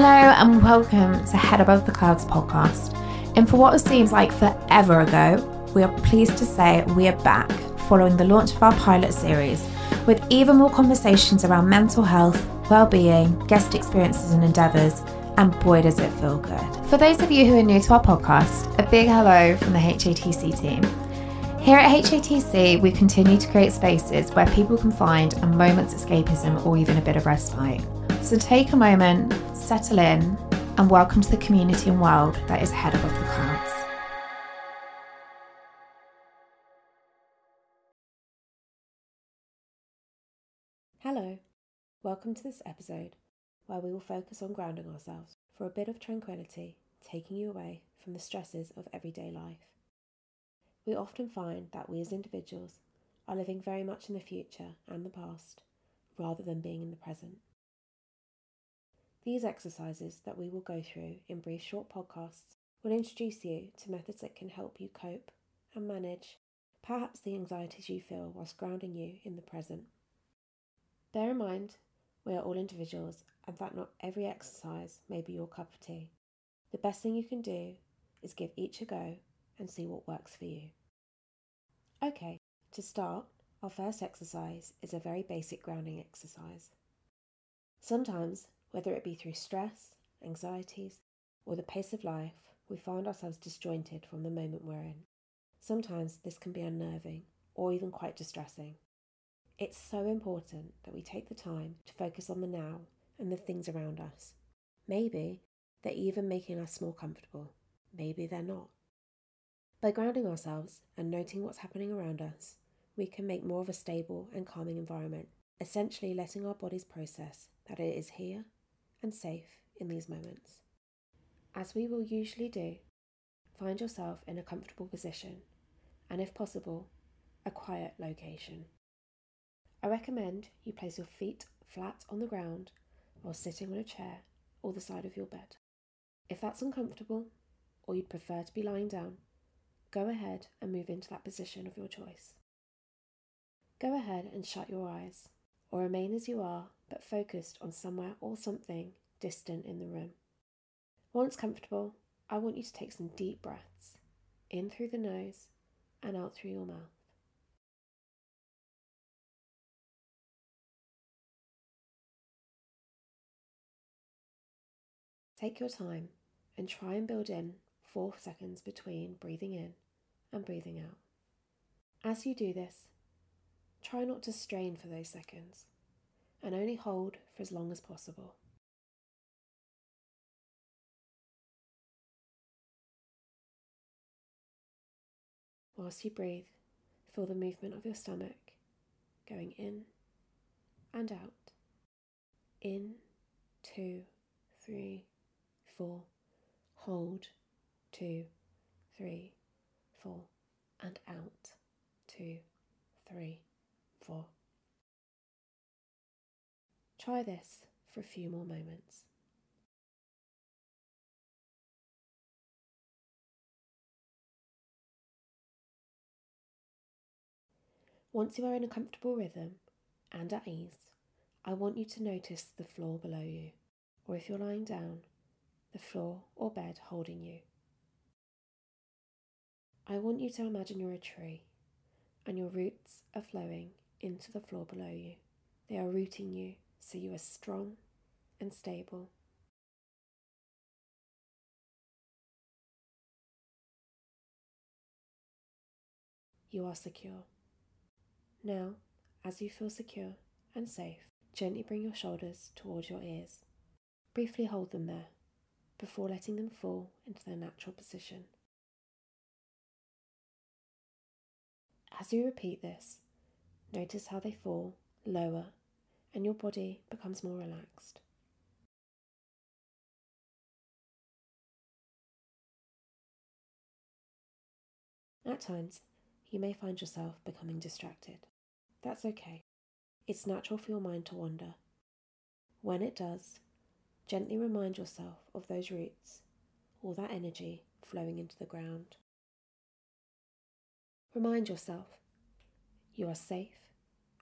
Hello, and welcome to Head Above the Clouds podcast. And for what seems like forever ago, we are pleased to say we are back following the launch of our pilot series with even more conversations around mental health, well-being, guest experiences and endeavours, and boy does it feel good. For those of you who are new to our podcast, a big hello from the HATC team. Here at HATC, we continue to create spaces where people can find a moment's escapism or even a bit of respite. So take a moment, settle in, and welcome to the community and world that is head above the clouds. Hello, welcome to this episode where we will focus on grounding ourselves for a bit of tranquility, taking you away from the stresses of everyday life. We often find that we as individuals are living very much in the future and the past rather than being in the present. These exercises that we will go through in brief short podcasts will introduce you to methods that can help you cope and manage perhaps the anxieties you feel whilst grounding you in the present. Bear in mind, we are all individuals and that not every exercise may be your cup of tea. The best thing you can do is give each a go and see what works for you. Okay, to start, our first exercise is a very basic grounding exercise. Sometimes whether it be through stress, anxieties, or the pace of life, we find ourselves disjointed from the moment we're in. Sometimes this can be unnerving or even quite distressing. It's so important that we take the time to focus on the now and the things around us. Maybe they're even making us more comfortable, maybe they're not. By grounding ourselves and noting what's happening around us, we can make more of a stable and calming environment, essentially letting our bodies process that it is here and safe in these moments. As we will usually do, find yourself in a comfortable position and, if possible, a quiet location. I recommend you place your feet flat on the ground while sitting on a chair or the side of your bed. If that's uncomfortable or you'd prefer to be lying down, go ahead and move into that position of your choice. Go ahead and shut your eyes or remain as you are but focused on somewhere or something distant in the room. Once comfortable, I want you to take some deep breaths in through the nose and out through your mouth. Take your time and try and build in four seconds between breathing in and breathing out. As you do this, try not to strain for those seconds and only hold for as long as possible. Whilst you breathe, feel the movement of your stomach going in and out. In, two, three, four. Hold, two, three, four. And out, two, three, four. Try this for a few more moments. Once you are in a comfortable rhythm and at ease, I want you to notice the floor below you, or if you're lying down, the floor or bed holding you. I want you to imagine you're a tree and your roots are flowing into the floor below you. They are rooting you so you are strong and stable. You are secure. Now, as you feel secure and safe, gently bring your shoulders towards your ears. Briefly hold them there before letting them fall into their natural position. As you repeat this, notice how they fall lower and your body becomes more relaxed. At times, you may find yourself becoming distracted. That's okay. It's natural for your mind to wander. When it does, gently remind yourself of those roots, all that energy flowing into the ground. Remind yourself you are safe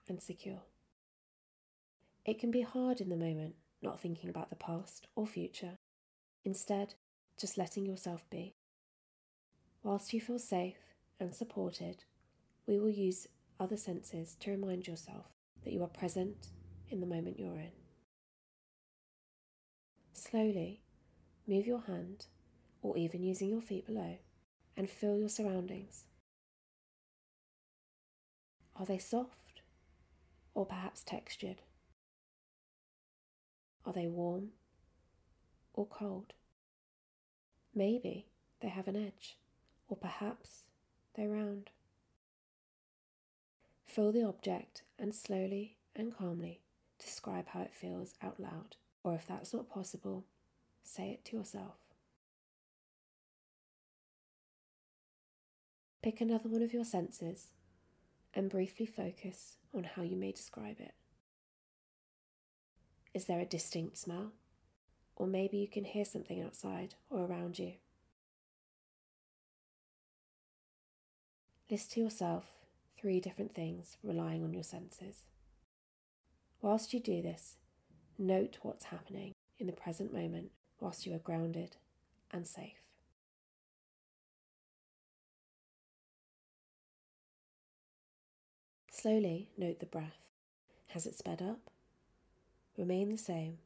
and secure. It can be hard in the moment not thinking about the past or future. Instead, just letting yourself be. Whilst you feel safe and supported, we will use other senses to remind yourself that you are present in the moment you're in. Slowly move your hand, or even using your feet below, and feel your surroundings. Are they soft or perhaps textured? Are they warm or cold? Maybe they have an edge, or perhaps they're round. Feel the object and slowly and calmly describe how it feels out loud, or if that's not possible, say it to yourself. Pick another one of your senses and briefly focus on how you may describe it. Is there a distinct smell? or maybe you can hear something outside or around you. List to yourself three different things relying on your senses. Whilst you do this, note what's happening in the present moment whilst you are grounded and safe. Slowly note the breath. Has it sped up? Remain the same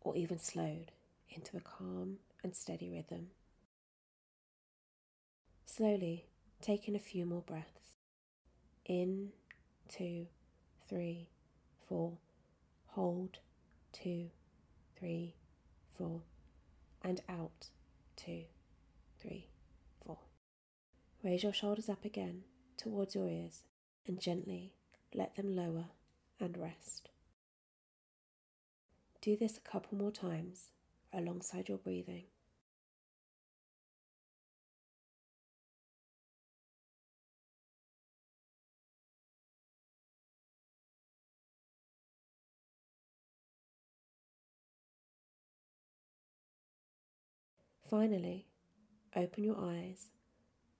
or even slowed into a calm and steady rhythm. Slowly take in a few more breaths. In, two, three, four. Hold, two, three, four. And out, two, three, four. Raise your shoulders up again towards your ears and gently let them lower and rest. Do this a couple more times alongside your breathing. Finally, open your eyes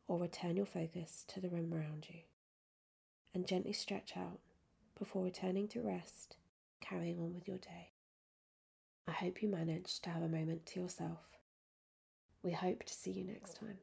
or return your focus to the room around you and gently stretch out before returning to rest, carrying on with your day. I hope you managed to have a moment to yourself. We hope to see you next time.